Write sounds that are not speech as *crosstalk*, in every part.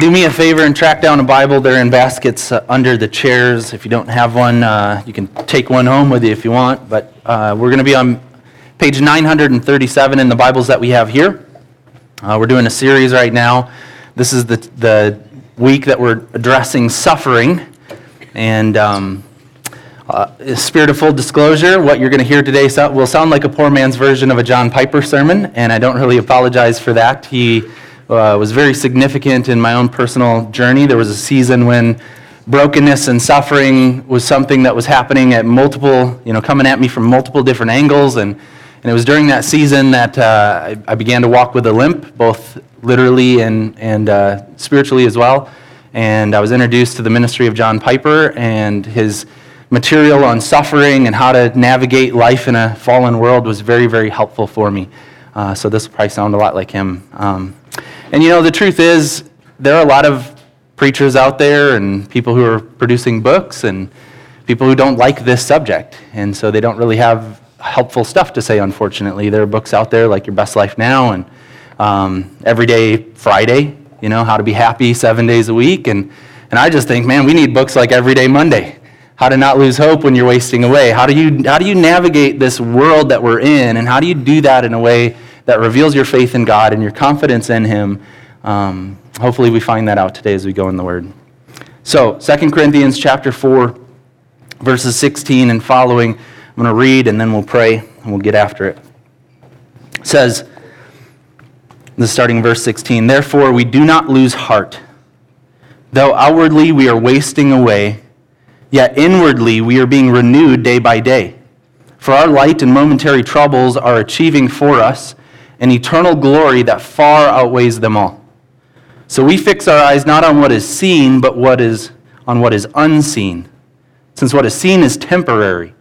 do me a favor and track down a Bible. They're in baskets uh, under the chairs. If you don't have one, uh, you can take one home with you if you want. But uh, we're going to be on page 937 in the Bibles that we have here. Uh, we're doing a series right now. This is the, the week that we're addressing suffering. And um, uh, spirit of full disclosure, what you're going to hear today will sound like a poor man's version of a John Piper sermon, and I don't really apologize for that. He uh, was very significant in my own personal journey. There was a season when brokenness and suffering was something that was happening at multiple, you know, coming at me from multiple different angles. And, and it was during that season that uh, I, I began to walk with a limp, both literally and, and uh, spiritually as well. And I was introduced to the ministry of John Piper and his material on suffering and how to navigate life in a fallen world was very, very helpful for me. Uh, so this will probably sound a lot like him. Um, and you know, the truth is, there are a lot of preachers out there and people who are producing books and people who don't like this subject. And so they don't really have helpful stuff to say, unfortunately. There are books out there like Your Best Life Now and um, Everyday Friday, you know, How to Be Happy seven days a week. And, and I just think, man, we need books like Everyday Monday. How to not lose hope when you're wasting away. How do you, how do you navigate this world that we're in? And how do you do that in a way that reveals your faith in God and your confidence in Him. Um, hopefully, we find that out today as we go in the Word. So, 2 Corinthians chapter 4, verses 16 and following. I'm going to read and then we'll pray and we'll get after it. It says, the starting verse 16, Therefore we do not lose heart. Though outwardly we are wasting away, yet inwardly we are being renewed day by day. For our light and momentary troubles are achieving for us an eternal glory that far outweighs them all. So we fix our eyes not on what is seen, but what is on what is unseen. Since what is seen is temporary,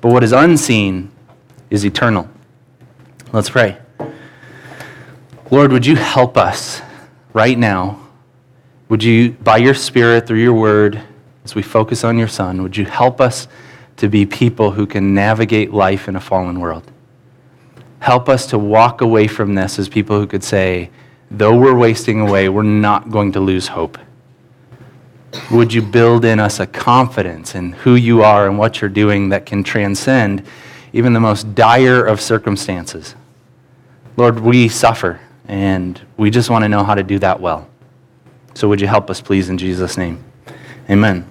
but what is unseen is eternal. Let's pray. Lord, would you help us right now? Would you, by your Spirit, through your word, as we focus on your Son, would you help us to be people who can navigate life in a fallen world? Help us to walk away from this as people who could say, though we're wasting away, we're not going to lose hope. Would you build in us a confidence in who you are and what you're doing that can transcend even the most dire of circumstances? Lord, we suffer, and we just want to know how to do that well. So would you help us, please, in Jesus' name? Amen.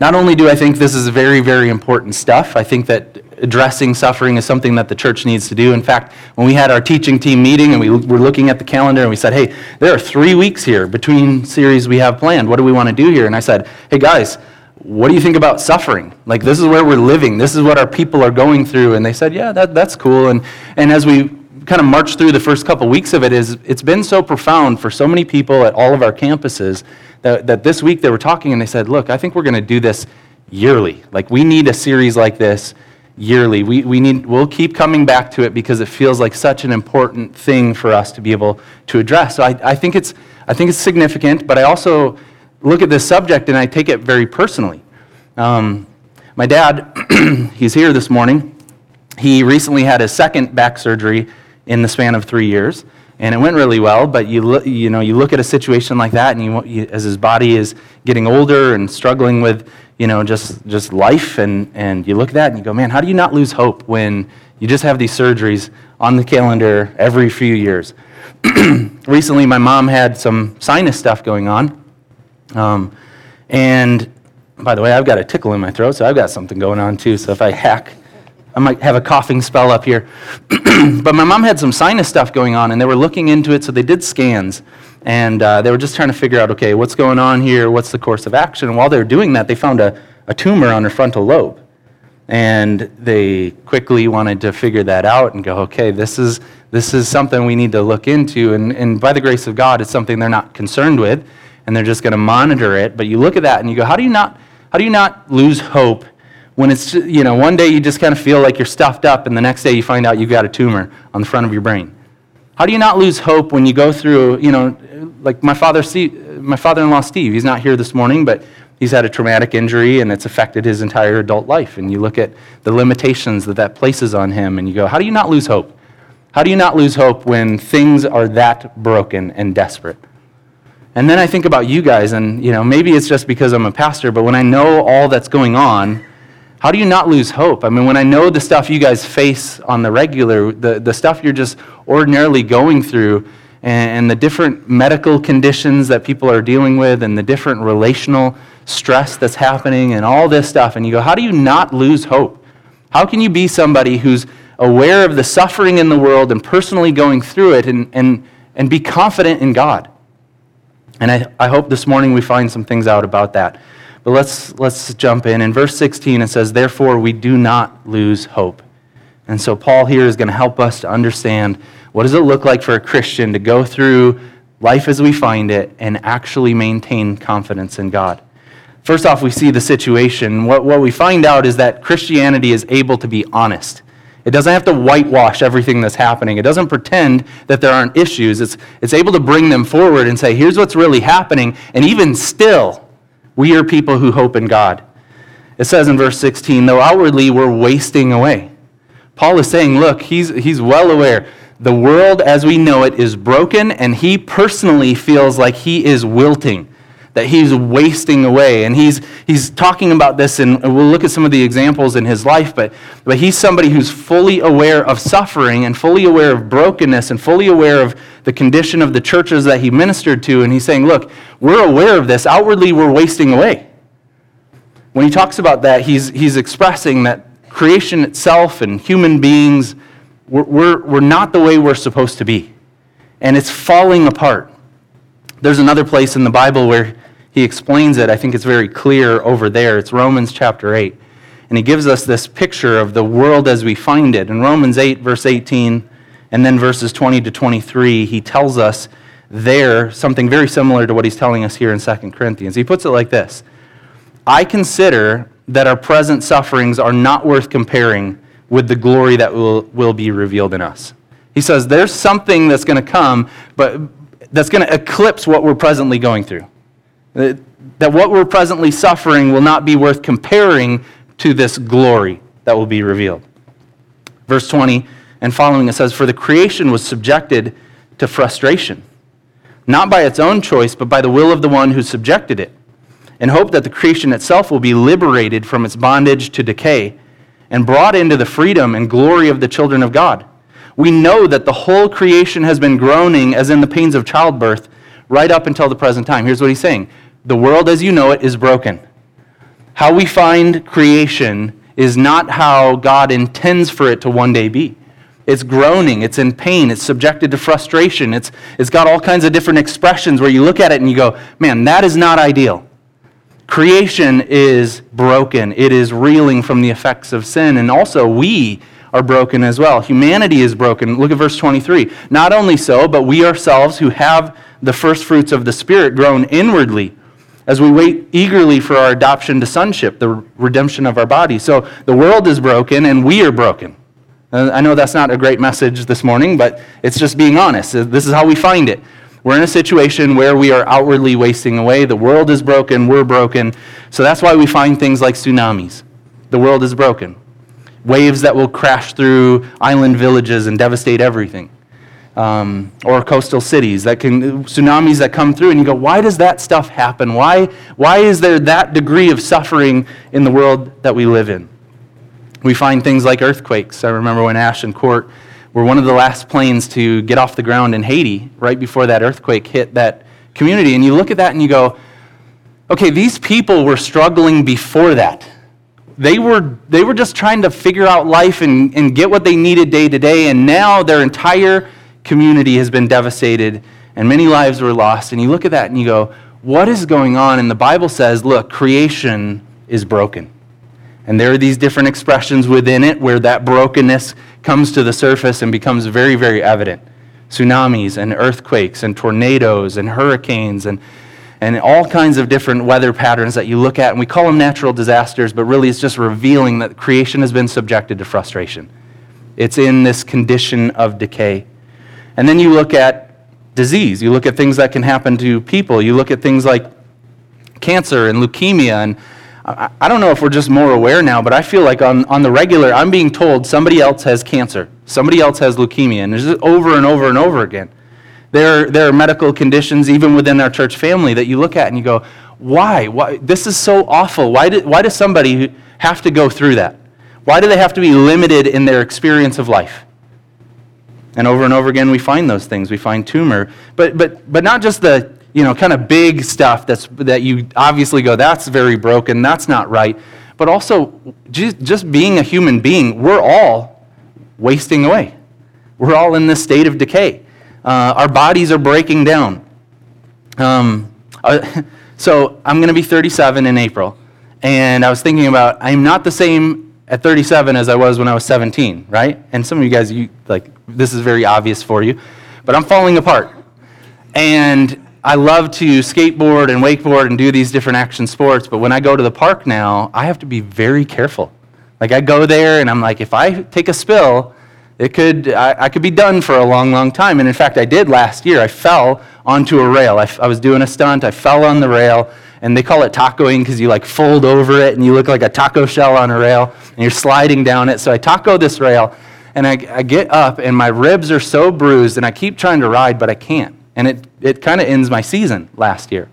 Not only do I think this is very, very important stuff, I think that addressing suffering is something that the church needs to do. In fact, when we had our teaching team meeting and we were looking at the calendar and we said, hey, there are three weeks here between series we have planned. What do we want to do here? And I said, hey, guys, what do you think about suffering? Like, this is where we're living. This is what our people are going through. And they said, yeah, that, that's cool. And, and as we kind of marched through the first couple weeks of it, is it's been so profound for so many people at all of our campuses that, that this week they were talking and they said, look, I think we're going to do this yearly. Like, we need a series like this yearly. We, we need, we'll keep coming back to it because it feels like such an important thing for us to be able to address. So I, I, think, it's, I think it's significant, but I also look at this subject and I take it very personally. Um, my dad, *clears throat* he's here this morning. He recently had his second back surgery in the span of three years, and it went really well. But you, look, you, know, you look at a situation like that, and you, you, as his body is getting older and struggling with you know, just, just life. And, and you look at that and you go, man, how do you not lose hope when you just have these surgeries on the calendar every few years? *clears throat* Recently, my mom had some sinus stuff going on. Um, and by the way, I've got a tickle in my throat, so I've got something going on too. So if I hack, I might have a coughing spell up here. *clears throat* but my mom had some sinus stuff going on, and they were looking into it, so they did scans. And uh, they were just trying to figure out, okay, what's going on here? What's the course of action? And while they were doing that, they found a, a tumor on her frontal lobe. And they quickly wanted to figure that out and go, okay, this is, this is something we need to look into. And, and by the grace of God, it's something they're not concerned with, and they're just going to monitor it. But you look at that and you go, how do you not, how do you not lose hope when it's, you know, one day you just kind of feel like you're stuffed up, and the next day you find out you've got a tumor on the front of your brain? How do you not lose hope when you go through, you know, like my father, my father-in-law Steve, he's not here this morning, but he's had a traumatic injury and it's affected his entire adult life. And you look at the limitations that that places on him and you go, how do you not lose hope? How do you not lose hope when things are that broken and desperate? And then I think about you guys, and you know, maybe it's just because I'm a pastor, but when I know all that's going on, how do you not lose hope? I mean, when I know the stuff you guys face on the regular, the, the stuff you're just ordinarily going through, and, and the different medical conditions that people are dealing with, and the different relational stress that's happening, and all this stuff, and you go, how do you not lose hope? How can you be somebody who's aware of the suffering in the world and personally going through it and, and, and be confident in God? And I, I hope this morning we find some things out about that. But let's, let's jump in. In verse 16, it says, Therefore, we do not lose hope. And so, Paul here is going to help us to understand what does it look like for a Christian to go through life as we find it and actually maintain confidence in God. First off, we see the situation. What, what we find out is that Christianity is able to be honest. It doesn't have to whitewash everything that's happening. It doesn't pretend that there aren't issues. It's, it's able to bring them forward and say, here's what's really happening. And even still, we are people who hope in God. It says in verse 16, though outwardly we're wasting away. Paul is saying, look, he's, he's well aware. The world as we know it is broken, and he personally feels like he is wilting, that he's wasting away. And he's, he's talking about this, and we'll look at some of the examples in his life, but, but he's somebody who's fully aware of suffering and fully aware of brokenness and fully aware of the condition of the churches that he ministered to. And he's saying, look, we're aware of this. Outwardly, we're wasting away. When he talks about that, he's, he's expressing that creation itself and human beings, we're, we're, we're not the way we're supposed to be. And it's falling apart. There's another place in the Bible where he explains it. I think it's very clear over there. It's Romans chapter 8. And he gives us this picture of the world as we find it. In Romans 8, verse 18, and then verses 20 to 23, he tells us there something very similar to what he's telling us here in 2 Corinthians. He puts it like this I consider that our present sufferings are not worth comparing with the glory that will, will be revealed in us. He says there's something that's going to come, but that's going to eclipse what we're presently going through. Uh, that what we're presently suffering will not be worth comparing to this glory that will be revealed. Verse 20 and following, it says, For the creation was subjected to frustration, not by its own choice, but by the will of the one who subjected it, in hope that the creation itself will be liberated from its bondage to decay and brought into the freedom and glory of the children of God. We know that the whole creation has been groaning as in the pains of childbirth right up until the present time. Here's what he's saying The world as you know it is broken. How we find creation is not how God intends for it to one day be. It's groaning, it's in pain, it's subjected to frustration, it's, it's got all kinds of different expressions where you look at it and you go, man, that is not ideal. Creation is broken, it is reeling from the effects of sin, and also we are broken as well. Humanity is broken. Look at verse 23. Not only so, but we ourselves who have the first fruits of the Spirit groan inwardly as we wait eagerly for our adoption to sonship, the redemption of our body. So the world is broken and we are broken. Uh, I know that's not a great message this morning, but it's just being honest. Uh, this is how we find it. We're in a situation where we are outwardly wasting away. The world is broken, we're broken. So that's why we find things like tsunamis. The world is broken. Waves that will crash through island villages and devastate everything. Um, or coastal cities that can tsunamis that come through and you go why does that stuff happen why why is there that degree of suffering in the world that we live in we find things like earthquakes. I remember when Ash and Court were one of the last planes to get off the ground in Haiti right before that earthquake hit that community. And you look at that and you go, okay, these people were struggling before that. They were, they were just trying to figure out life and, and get what they needed day to day, and now their entire community has been devastated and many lives were lost. And you look at that and you go, what is going on? And the Bible says, look, creation is broken. And there are these different expressions within it where that brokenness comes to the surface and becomes very, very evident. Tsunamis and earthquakes and tornadoes and hurricanes and, and all kinds of different weather patterns that you look at. And we call them natural disasters, but really it's just revealing that creation has been subjected to frustration. It's in this condition of decay. And then you look at disease. You look at things that can happen to people. You look at things like cancer and leukemia and I don't know if we're just more aware now, but I feel like on, on the regular, I'm being told somebody else has cancer, somebody else has leukemia, and it's just over and over and over again. There, there are medical conditions, even within our church family, that you look at and you go, why? why? This is so awful. Why, did, why does somebody have to go through that? Why do they have to be limited in their experience of life? And over and over again, we find those things. We find tumor. But, but, but not just the you know, kind of big stuff that's, that you obviously go, that's very broken, that's not right. But also, just, being a human being, we're all wasting away. We're all in this state of decay. Uh, our bodies are breaking down. Um, uh, *laughs* so I'm going to be 37 in April. And I was thinking about, I'm not the same at 37 as I was when I was 17, right? And some of you guys, you like, this is very obvious for you. But I'm falling apart. And I love to skateboard and wakeboard and do these different action sports, but when I go to the park now, I have to be very careful. Like I go there and I'm like, if I take a spill, it could, I, I could be done for a long, long time. And in fact, I did last year. I fell onto a rail. I, I was doing a stunt. I fell on the rail, and they call it tacoing because you like fold over it and you look like a taco shell on a rail, and you're sliding down it. So I taco this rail, and I, I get up, and my ribs are so bruised, and I keep trying to ride, but I can't. And it, it kind of ends my season last year.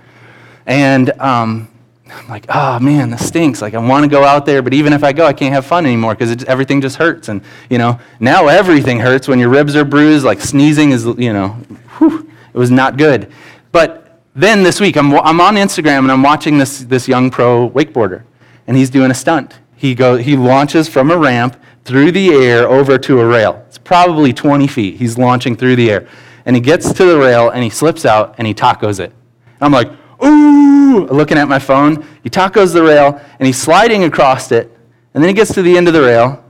And um, I'm like, oh man, this stinks. Like, I want to go out there, but even if I go, I can't have fun anymore because everything just hurts. And, you know, now everything hurts when your ribs are bruised. Like, sneezing is, you know, whew, it was not good. But then this week, I'm, I'm on Instagram and I'm watching this, this young pro wakeboarder, and he's doing a stunt. He, go, he launches from a ramp through the air over to a rail. It's probably 20 feet. He's launching through the air and he gets to the rail and he slips out and he tacos it. I'm like, ooh, looking at my phone. He tacos the rail and he's sliding across it. And then he gets to the end of the rail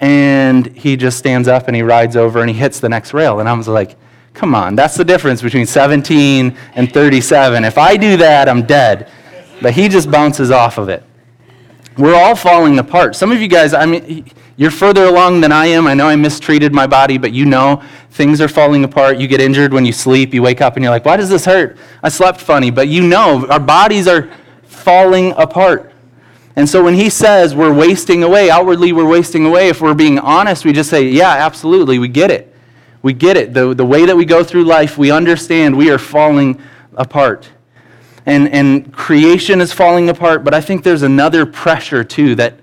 and he just stands up and he rides over and he hits the next rail. And I was like, come on, that's the difference between 17 and 37. If I do that, I'm dead. But he just bounces off of it. We're all falling apart. Some of you guys, I mean, you're further along than I am. I know I mistreated my body, but you know things are falling apart. You get injured when you sleep. You wake up and you're like, why does this hurt? I slept funny. But you know our bodies are falling apart. And so when he says we're wasting away, outwardly we're wasting away, if we're being honest, we just say, yeah, absolutely, we get it. We get it. The, the way that we go through life, we understand we are falling apart. And, and creation is falling apart, but I think there's another pressure too that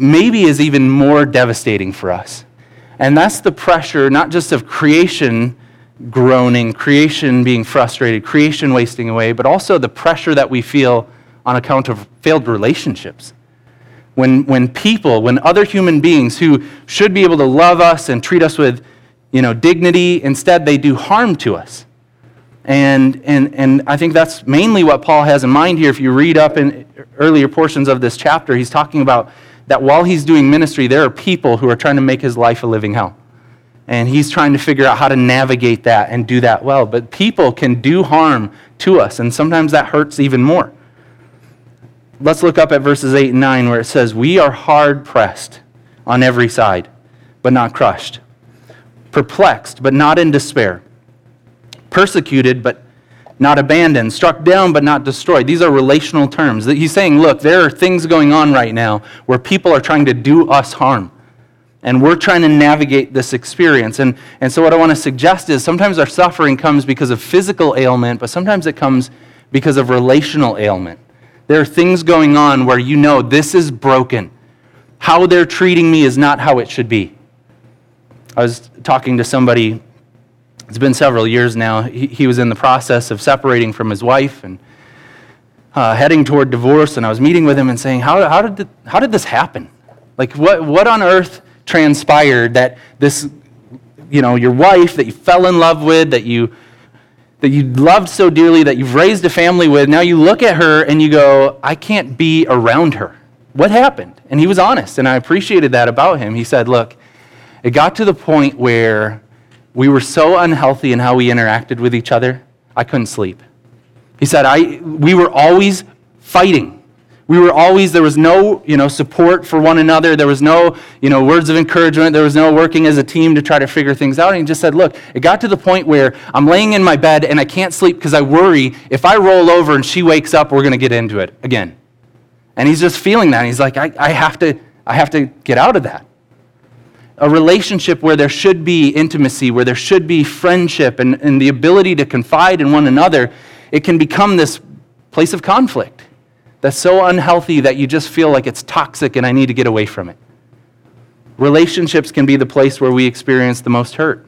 maybe is even more devastating for us. And that's the pressure, not just of creation groaning, creation being frustrated, creation wasting away, but also the pressure that we feel on account of failed relationships. When, when people, when other human beings who should be able to love us and treat us with you know, dignity, instead they do harm to us. And, and, and I think that's mainly what Paul has in mind here. If you read up in earlier portions of this chapter, he's talking about that while he's doing ministry, there are people who are trying to make his life a living hell. And he's trying to figure out how to navigate that and do that well. But people can do harm to us, and sometimes that hurts even more. Let's look up at verses 8 and 9 where it says, We are hard pressed on every side, but not crushed, perplexed, but not in despair, persecuted, but not abandoned, struck down but not destroyed. These are relational terms. He's saying, look, there are things going on right now where people are trying to do us harm. And we're trying to navigate this experience. And, and so, what I want to suggest is sometimes our suffering comes because of physical ailment, but sometimes it comes because of relational ailment. There are things going on where you know this is broken. How they're treating me is not how it should be. I was talking to somebody it's been several years now. He, he was in the process of separating from his wife and uh, heading toward divorce. And I was meeting with him and saying, How, how, did, how did this happen? Like, what, what on earth transpired that this, you know, your wife that you fell in love with, that you, that you loved so dearly, that you've raised a family with, now you look at her and you go, I can't be around her. What happened? And he was honest, and I appreciated that about him. He said, Look, it got to the point where we were so unhealthy in how we interacted with each other, I couldn't sleep. He said, I, we were always fighting. We were always, there was no, you know, support for one another. There was no, you know, words of encouragement. There was no working as a team to try to figure things out. And he just said, look, it got to the point where I'm laying in my bed and I can't sleep because I worry if I roll over and she wakes up, we're going to get into it again. And he's just feeling that. He's like, I, I, have to, I have to get out of that. A relationship where there should be intimacy, where there should be friendship and, and the ability to confide in one another, it can become this place of conflict that's so unhealthy that you just feel like it's toxic and I need to get away from it. Relationships can be the place where we experience the most hurt.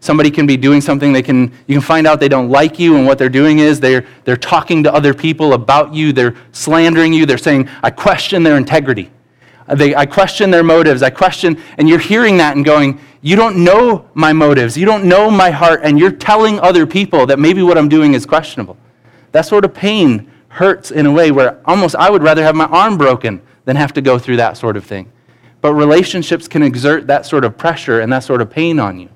Somebody can be doing something, they can, you can find out they don't like you, and what they're doing is they're, they're talking to other people about you, they're slandering you, they're saying, I question their integrity. They, I question their motives. I question, and you're hearing that and going, You don't know my motives. You don't know my heart, and you're telling other people that maybe what I'm doing is questionable. That sort of pain hurts in a way where almost I would rather have my arm broken than have to go through that sort of thing. But relationships can exert that sort of pressure and that sort of pain on you.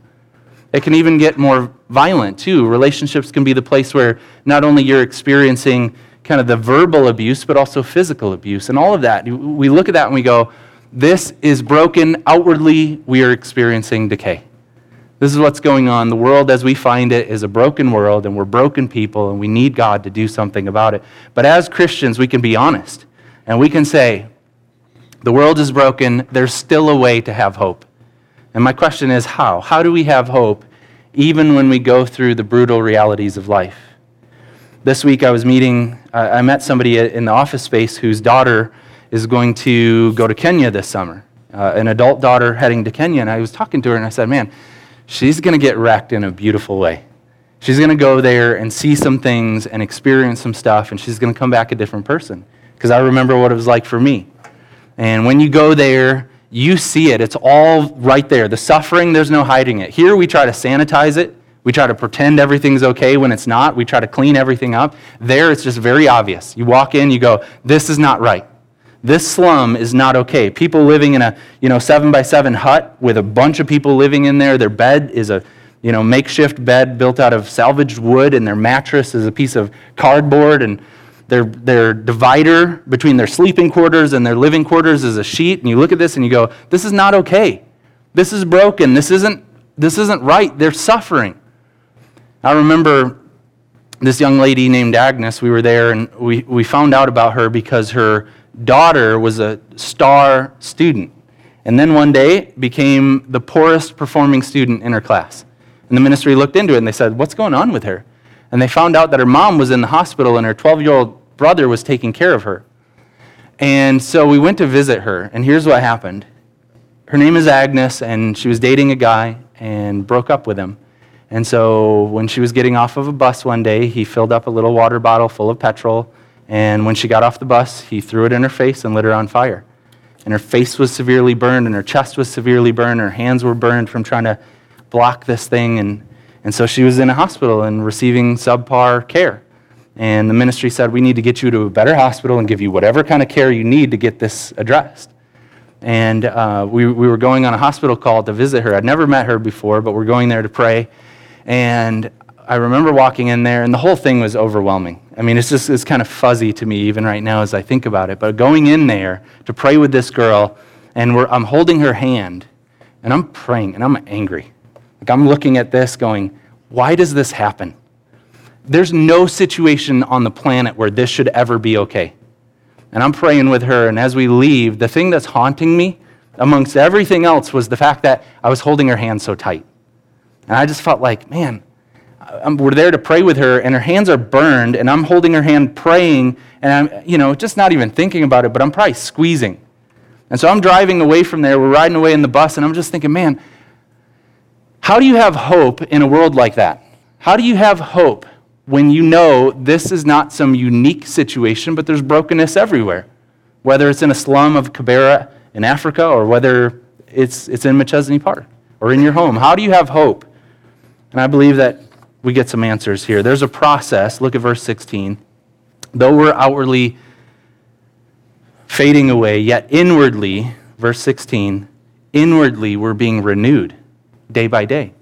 It can even get more violent, too. Relationships can be the place where not only you're experiencing kind of the verbal abuse, but also physical abuse and all of that. We look at that and we go, this is broken. Outwardly, we are experiencing decay. This is what's going on. The world as we find it is a broken world, and we're broken people, and we need God to do something about it. But as Christians, we can be honest, and we can say, the world is broken. There's still a way to have hope. And my question is, how? How do we have hope even when we go through the brutal realities of life? This week I was meeting, uh, I met somebody in the office space whose daughter is going to go to Kenya this summer, uh, an adult daughter heading to Kenya. And I was talking to her and I said, man, she's going to get wrecked in a beautiful way. She's going to go there and see some things and experience some stuff, and she's going to come back a different person. Because I remember what it was like for me. And when you go there, you see it. It's all right there. The suffering, there's no hiding it. Here we try to sanitize it we try to pretend everything's okay when it's not. We try to clean everything up. There, it's just very obvious. You walk in, you go, this is not right. This slum is not okay. People living in a, you know, seven by seven hut with a bunch of people living in there. Their bed is a, you know, makeshift bed built out of salvaged wood, and their mattress is a piece of cardboard, and their, their divider between their sleeping quarters and their living quarters is a sheet. And you look at this and you go, this is not okay. This is broken. This isn't, this isn't right. They're suffering. I remember this young lady named Agnes. We were there and we, we found out about her because her daughter was a star student. And then one day became the poorest performing student in her class. And the ministry looked into it and they said, What's going on with her? And they found out that her mom was in the hospital and her 12 year old brother was taking care of her. And so we went to visit her, and here's what happened. Her name is Agnes, and she was dating a guy and broke up with him. And so when she was getting off of a bus one day, he filled up a little water bottle full of petrol. And when she got off the bus, he threw it in her face and lit her on fire. And her face was severely burned, and her chest was severely burned, her hands were burned from trying to block this thing. And, and so she was in a hospital and receiving subpar care. And the ministry said, We need to get you to a better hospital and give you whatever kind of care you need to get this addressed. And uh, we, we were going on a hospital call to visit her. I'd never met her before, but we're going there to pray. And I remember walking in there, and the whole thing was overwhelming. I mean, it's just it's kind of fuzzy to me even right now as I think about it. But going in there to pray with this girl, and I'm holding her hand, and I'm praying, and I'm angry. Like I'm looking at this, going, "Why does this happen?" There's no situation on the planet where this should ever be okay. And I'm praying with her, and as we leave, the thing that's haunting me, amongst everything else, was the fact that I was holding her hand so tight. And I just felt like, man, I'm, we're there to pray with her, and her hands are burned, and I'm holding her hand praying, and I'm, you know, just not even thinking about it, but I'm probably squeezing. And so I'm driving away from there. We're riding away in the bus, and I'm just thinking, man, how do you have hope in a world like that? How do you have hope when you know this is not some unique situation, but there's brokenness everywhere? Whether it's in a slum of Kibera in Africa or whether it's, it's in Machesney Park or in your home. How do you have hope? And I believe that we get some answers here. There's a process. Look at verse 16. Though we're outwardly fading away, yet inwardly, verse 16, inwardly we're being renewed day by day.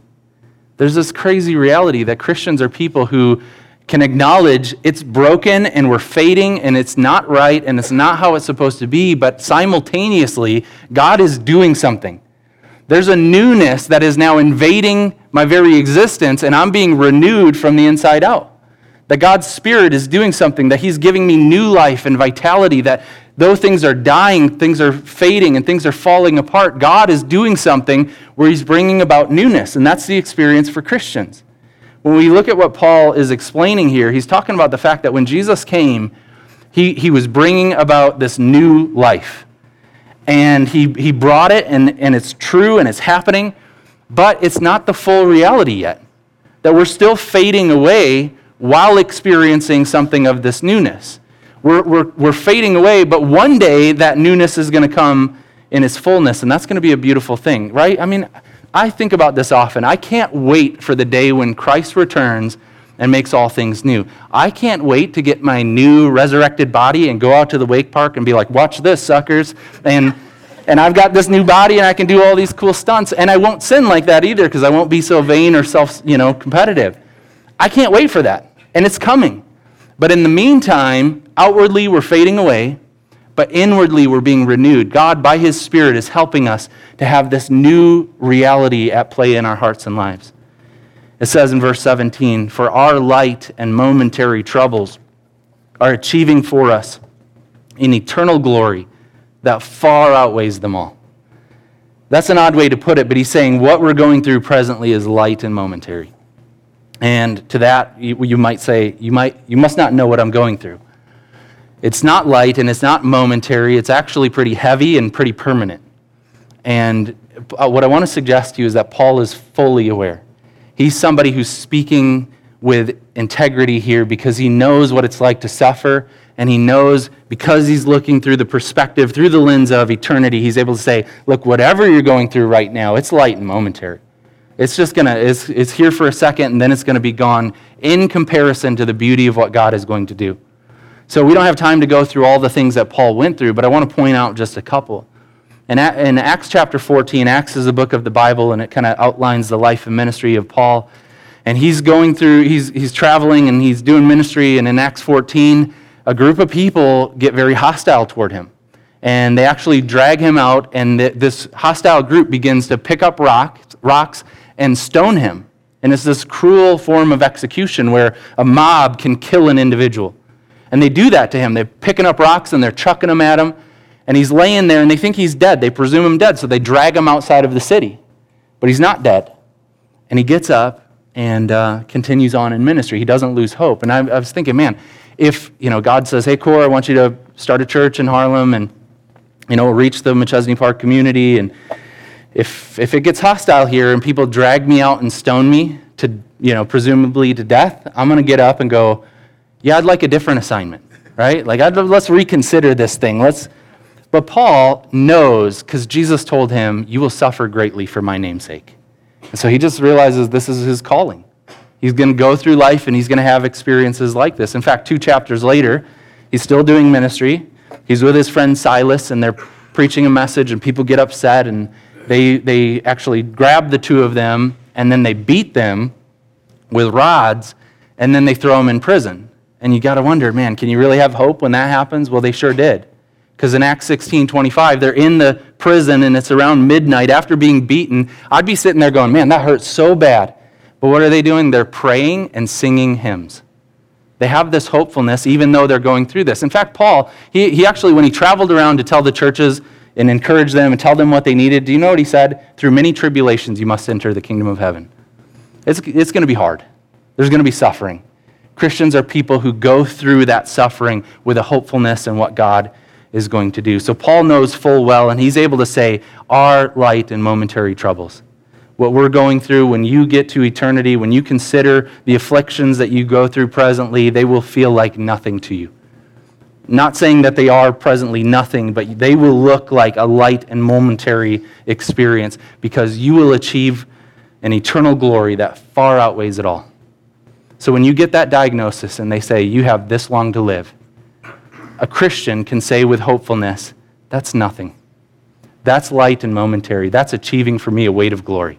There's this crazy reality that Christians are people who can acknowledge it's broken and we're fading and it's not right and it's not how it's supposed to be, but simultaneously, God is doing something. There's a newness that is now invading my very existence, and I'm being renewed from the inside out. That God's Spirit is doing something, that He's giving me new life and vitality, that though things are dying, things are fading, and things are falling apart, God is doing something where He's bringing about newness. And that's the experience for Christians. When we look at what Paul is explaining here, he's talking about the fact that when Jesus came, he, he was bringing about this new life. And he, he brought it, and, and it's true and it's happening, but it's not the full reality yet. That we're still fading away while experiencing something of this newness. We're, we're, we're fading away, but one day that newness is going to come in its fullness, and that's going to be a beautiful thing, right? I mean, I think about this often. I can't wait for the day when Christ returns and makes all things new. I can't wait to get my new resurrected body and go out to the wake park and be like, watch this, suckers. And, and I've got this new body and I can do all these cool stunts. And I won't sin like that either because I won't be so vain or self, you know, competitive. I can't wait for that. And it's coming. But in the meantime, outwardly we're fading away, but inwardly we're being renewed. God, by His Spirit, is helping us to have this new reality at play in our hearts and lives. It says in verse 17, For our light and momentary troubles are achieving for us an eternal glory that far outweighs them all. That's an odd way to put it, but he's saying what we're going through presently is light and momentary. And to that, you, you, might say, you, might, you must not know what I'm going through. It's not light and it's not momentary. It's actually pretty heavy and pretty permanent. And uh, what I want to suggest to you is that Paul is fully aware. He's somebody who's speaking with integrity here because he knows what it's like to suffer, and he knows because he's looking through the perspective, through the lens of eternity, he's able to say, Look, whatever you're going through right now, it's light and momentary. It's just going to, it's, it's here for a second, and then it's going to be gone in comparison to the beauty of what God is going to do. So we don't have time to go through all the things that Paul went through, but I want to point out just a couple. In, in Acts chapter 14, Acts is a book of the Bible, and it kind of outlines the life and ministry of Paul. And he's going through, he's, he's traveling and he's doing ministry. And in Acts 14, a group of people get very hostile toward him. And they actually drag him out, and this hostile group begins to pick up rocks, rocks and stone him. And it's this cruel form of execution where a mob can kill an individual. And they do that to him. They're picking up rocks and they're chucking them at him. And he's laying there and they think he's dead. They presume him dead, so they drag him outside of the city. But he's not dead. And he gets up and uh, continues on in ministry. He doesn't lose hope. And I, I, was thinking, man, if you know God says, "Hey, Core, I want you to start a church in Harlem and you know reach the Machesney Park community," and if if it gets hostile here and people drag me out and stone me to you know presumably to death, I'm going to get up and go, yeah, I'd like a different assignment, right? Like, I'd, let's reconsider this thing. Let's, but Paul knows because Jesus told him, You will suffer greatly for my namesake. And so he just realizes this is his calling. He's going to go through life and he's going to have experiences like this. In fact, two chapters later, he's still doing ministry. He's with his friend Silas and they're preaching a message, and people get upset and they, they actually grab the two of them and then they beat them with rods and then they throw them in prison. And you got to wonder, man, can you really have hope when that happens? Well, they sure did. Because in Acts 16 25, they're in the prison and it's around midnight after being beaten. I'd be sitting there going, man, that hurts so bad. But what are they doing? They're praying and singing hymns. They have this hopefulness even though they're going through this. In fact, Paul, he, he actually, when he traveled around to tell the churches and encourage them and tell them what they needed, do you know what he said? Through many tribulations, you must enter the kingdom of heaven. It's, it's going to be hard, there's going to be suffering. Christians are people who go through that suffering with a hopefulness in what God is going to do. So Paul knows full well, and he's able to say, our light and momentary troubles. What we're going through, when you get to eternity, when you consider the afflictions that you go through presently, they will feel like nothing to you. Not saying that they are presently nothing, but they will look like a light and momentary experience because you will achieve an eternal glory that far outweighs it all. So when you get that diagnosis and they say, you have this long to live, a Christian can say with hopefulness, that's nothing. That's light and momentary. That's achieving for me a weight of glory.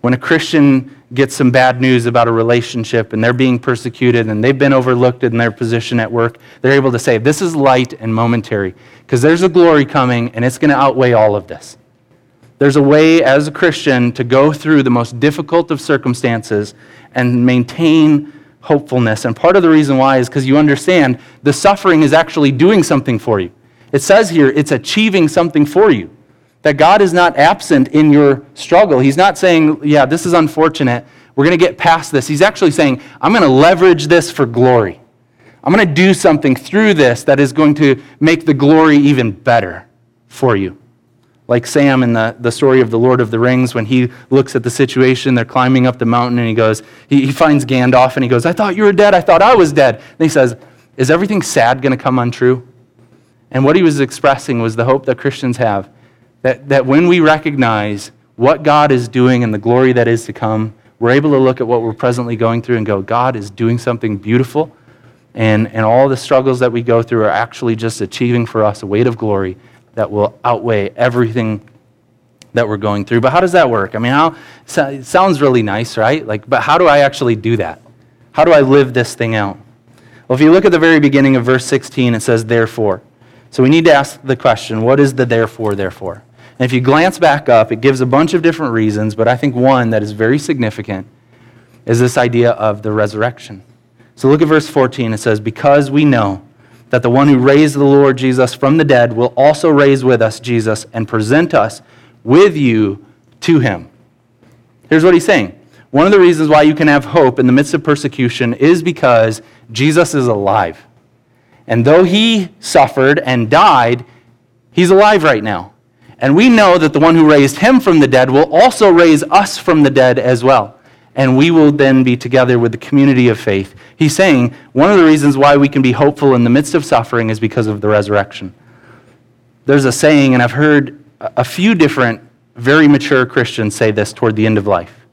When a Christian gets some bad news about a relationship and they're being persecuted and they've been overlooked in their position at work, they're able to say, This is light and momentary because there's a glory coming and it's going to outweigh all of this. There's a way as a Christian to go through the most difficult of circumstances and maintain hopefulness. And part of the reason why is because you understand the suffering is actually doing something for you. It says here it's achieving something for you. That God is not absent in your struggle. He's not saying, yeah, this is unfortunate. We're going to get past this. He's actually saying, I'm going to leverage this for glory. I'm going to do something through this that is going to make the glory even better for you. Like Sam in the, the story of the Lord of the Rings, when he looks at the situation, they're climbing up the mountain, and he goes, he, he finds Gandalf, and he goes, I thought you were dead. I thought I was dead. And he says, Is everything sad going to come untrue? And what he was expressing was the hope that Christians have that, that when we recognize what God is doing and the glory that is to come, we're able to look at what we're presently going through and go, God is doing something beautiful. And, and all the struggles that we go through are actually just achieving for us a weight of glory that will outweigh everything that we're going through. But how does that work? I mean, how, it sounds really nice, right? Like, but how do I actually do that? How do I live this thing out? Well, if you look at the very beginning of verse 16, it says, therefore. So we need to ask the question, what is the therefore, therefore? And if you glance back up, it gives a bunch of different reasons, but I think one that is very significant is this idea of the resurrection. So look at verse 14. It says, Because we know that the one who raised the Lord Jesus from the dead will also raise with us Jesus and present us with you to him. Here's what he's saying. One of the reasons why you can have hope in the midst of persecution is because Jesus is alive. And though he suffered and died, he's alive right now. And we know that the one who raised him from the dead will also raise us from the dead as well. And we will then be together with the community of faith. He's saying one of the reasons why we can be hopeful in the midst of suffering is because of the resurrection. There's a saying, and I've heard a few different very mature Christians say this toward the end of life.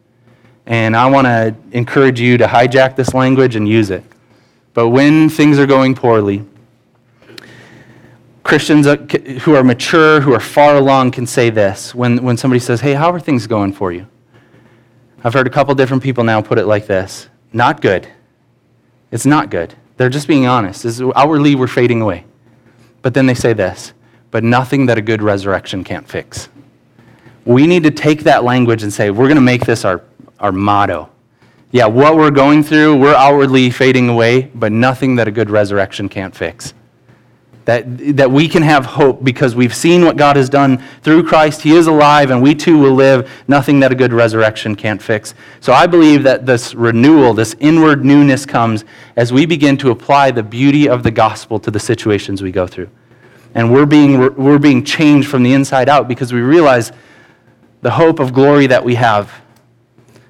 And I want to encourage you to hijack this language and use it. But when things are going poorly, Christians who are mature, who are far along, can say this when, when somebody says, Hey, how are things going for you? I've heard a couple different people now put it like this Not good. It's not good. They're just being honest. Is, outwardly, we're fading away. But then they say this, but nothing that a good resurrection can't fix. We need to take that language and say, we're going to make this our, our motto yeah, what we're going through, we're outwardly fading away, but nothing that a good resurrection can't fix. That, that we can have hope because we've seen what God has done through Christ. He is alive, and we too will live. Nothing that a good resurrection can't fix. So I believe that this renewal, this inward newness comes as we begin to apply the beauty of the gospel to the situations we go through. And we're being, we're being changed from the inside out because we realize the hope of glory that we have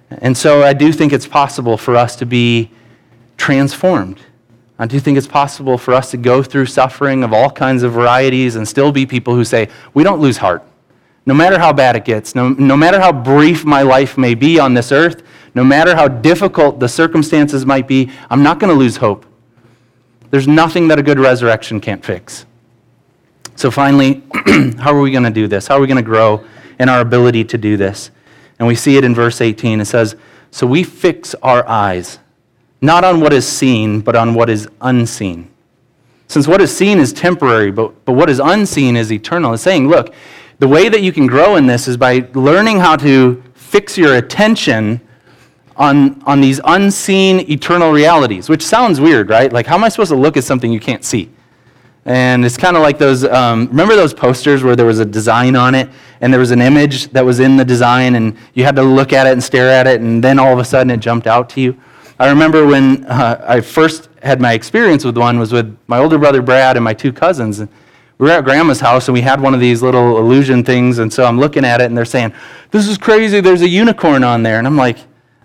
and so I do think it's possible for us to be transformed. I do think it's possible for us to go through suffering of all kinds of varieties and still be people who say, we don't lose heart. No matter how bad it gets, no, no matter how brief my life may be on this earth, no matter how difficult the circumstances might be, I'm not going to lose hope. There's nothing that a good resurrection can't fix. So, finally, *clears throat* how are we going to do this? How are we going to grow in our ability to do this? And we see it in verse 18. It says, So we fix our eyes, not on what is seen, but on what is unseen. Since what is seen is temporary, but, but what is unseen is eternal. It's saying, look, the way that you can grow in this is by learning how to fix your attention on, on these unseen eternal realities, which sounds weird, right? Like, how am I supposed to look at something you can't see? And it's kind of like those, um, remember those posters where there was a design on it and there was an image that was in the design and you had to look at it and stare at it and then all of a sudden it jumped out to you? I remember when uh, I first had my experience with one was with my older brother Brad and my two cousins. We were at grandma's house and we had one of these little illusion things and so I'm looking at it and they're saying, this is crazy, there's a unicorn on there. And I'm like,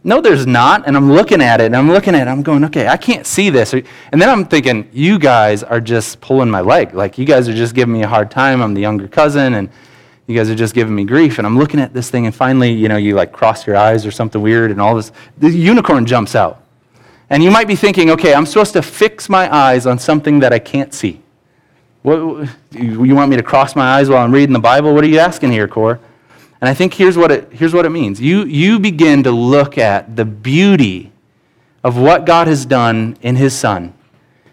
no, there's not. And I'm looking at it and I'm looking at it. I'm going, okay, I can't see this. And then I'm thinking, you guys are just pulling my leg. Like, you guys are just giving me a hard time. I'm the younger cousin and you guys are just giving me grief. And I'm looking at this thing and finally, you know, you like cross your eyes or something weird and all this. The unicorn jumps out. And you might be thinking, okay, I'm supposed to fix my eyes on something that I can't see. What, you want me to cross my eyes while I'm reading the Bible? What are you asking here, Core? And I think here's what it, here's what it means you, you begin to look at the beauty of what God has done in His Son.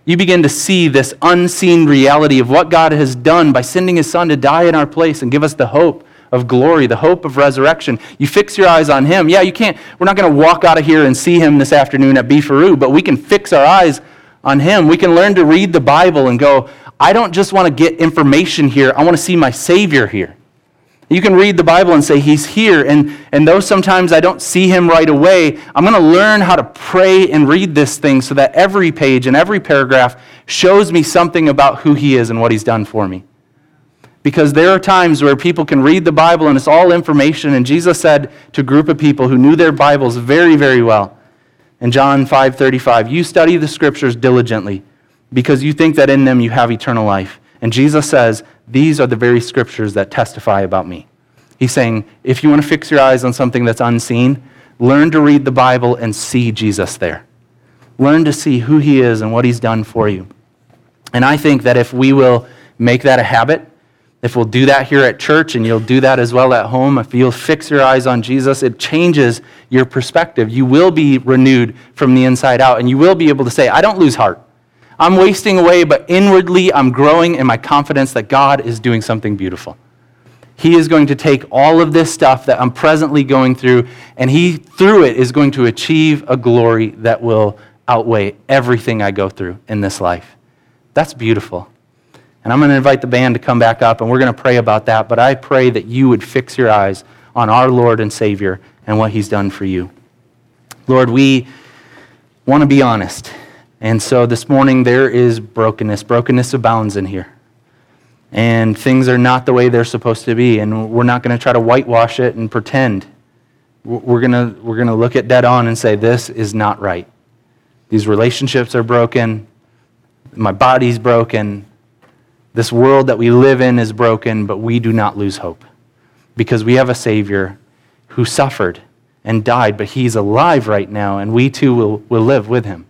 You begin to see this unseen reality of what God has done by sending His Son to die in our place and give us the hope of glory, the hope of resurrection. You fix your eyes on Him. Yeah, you can't, we're not going to walk out of here and see Him this afternoon at Beef-A-Roo, but we can fix our eyes on Him. We can learn to read the Bible and go, I don't just want to get information here, I want to see my Savior here. You can read the Bible and say, He's here. And, and though sometimes I don't see Him right away, I'm going to learn how to pray and read this thing so that every page and every paragraph shows me something about who He is and what He's done for me. Because there are times where people can read the Bible and it's all information. And Jesus said to a group of people who knew their Bibles very, very well in John 5:35, "You study the scriptures diligently because you think that in them you have eternal life." And Jesus says, "These are the very scriptures that testify about me." He's saying, if you want to fix your eyes on something that's unseen, learn to read the Bible and see Jesus there. Learn to see who he is and what he's done for you. And I think that if we will make that a habit, if we'll do that here at church and you'll do that as well at home, if you'll fix your eyes on Jesus, it changes your perspective. You will be renewed from the inside out and you will be able to say, I don't lose heart. I'm wasting away, but inwardly I'm growing in my confidence that God is doing something beautiful. He is going to take all of this stuff that I'm presently going through, and He, through it, is going to achieve a glory that will outweigh everything I go through in this life. That's beautiful. And I'm going to invite the band to come back up, and we're going to pray about that. But I pray that you would fix your eyes on our Lord and Savior and what He's done for you. Lord, we want to be honest. And so this morning there is brokenness. Brokenness abounds in here. And things are not the way they're supposed to be. And we're not going to try to whitewash it and pretend. We're going to, we're going to look it dead on and say, this is not right. These relationships are broken. My body's broken. This world that we live in is broken, but we do not lose hope because we have a Savior who suffered and died, but He's alive right now, and we too will, will live with Him.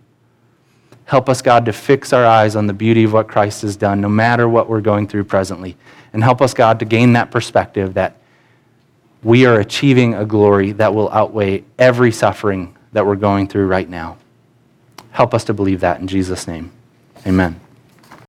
Help us, God, to fix our eyes on the beauty of what Christ has done, no matter what we're going through presently. And help us, God, to gain that perspective that we are achieving a glory that will outweigh every suffering that we're going through right now. Help us to believe that in Jesus' name. Amen.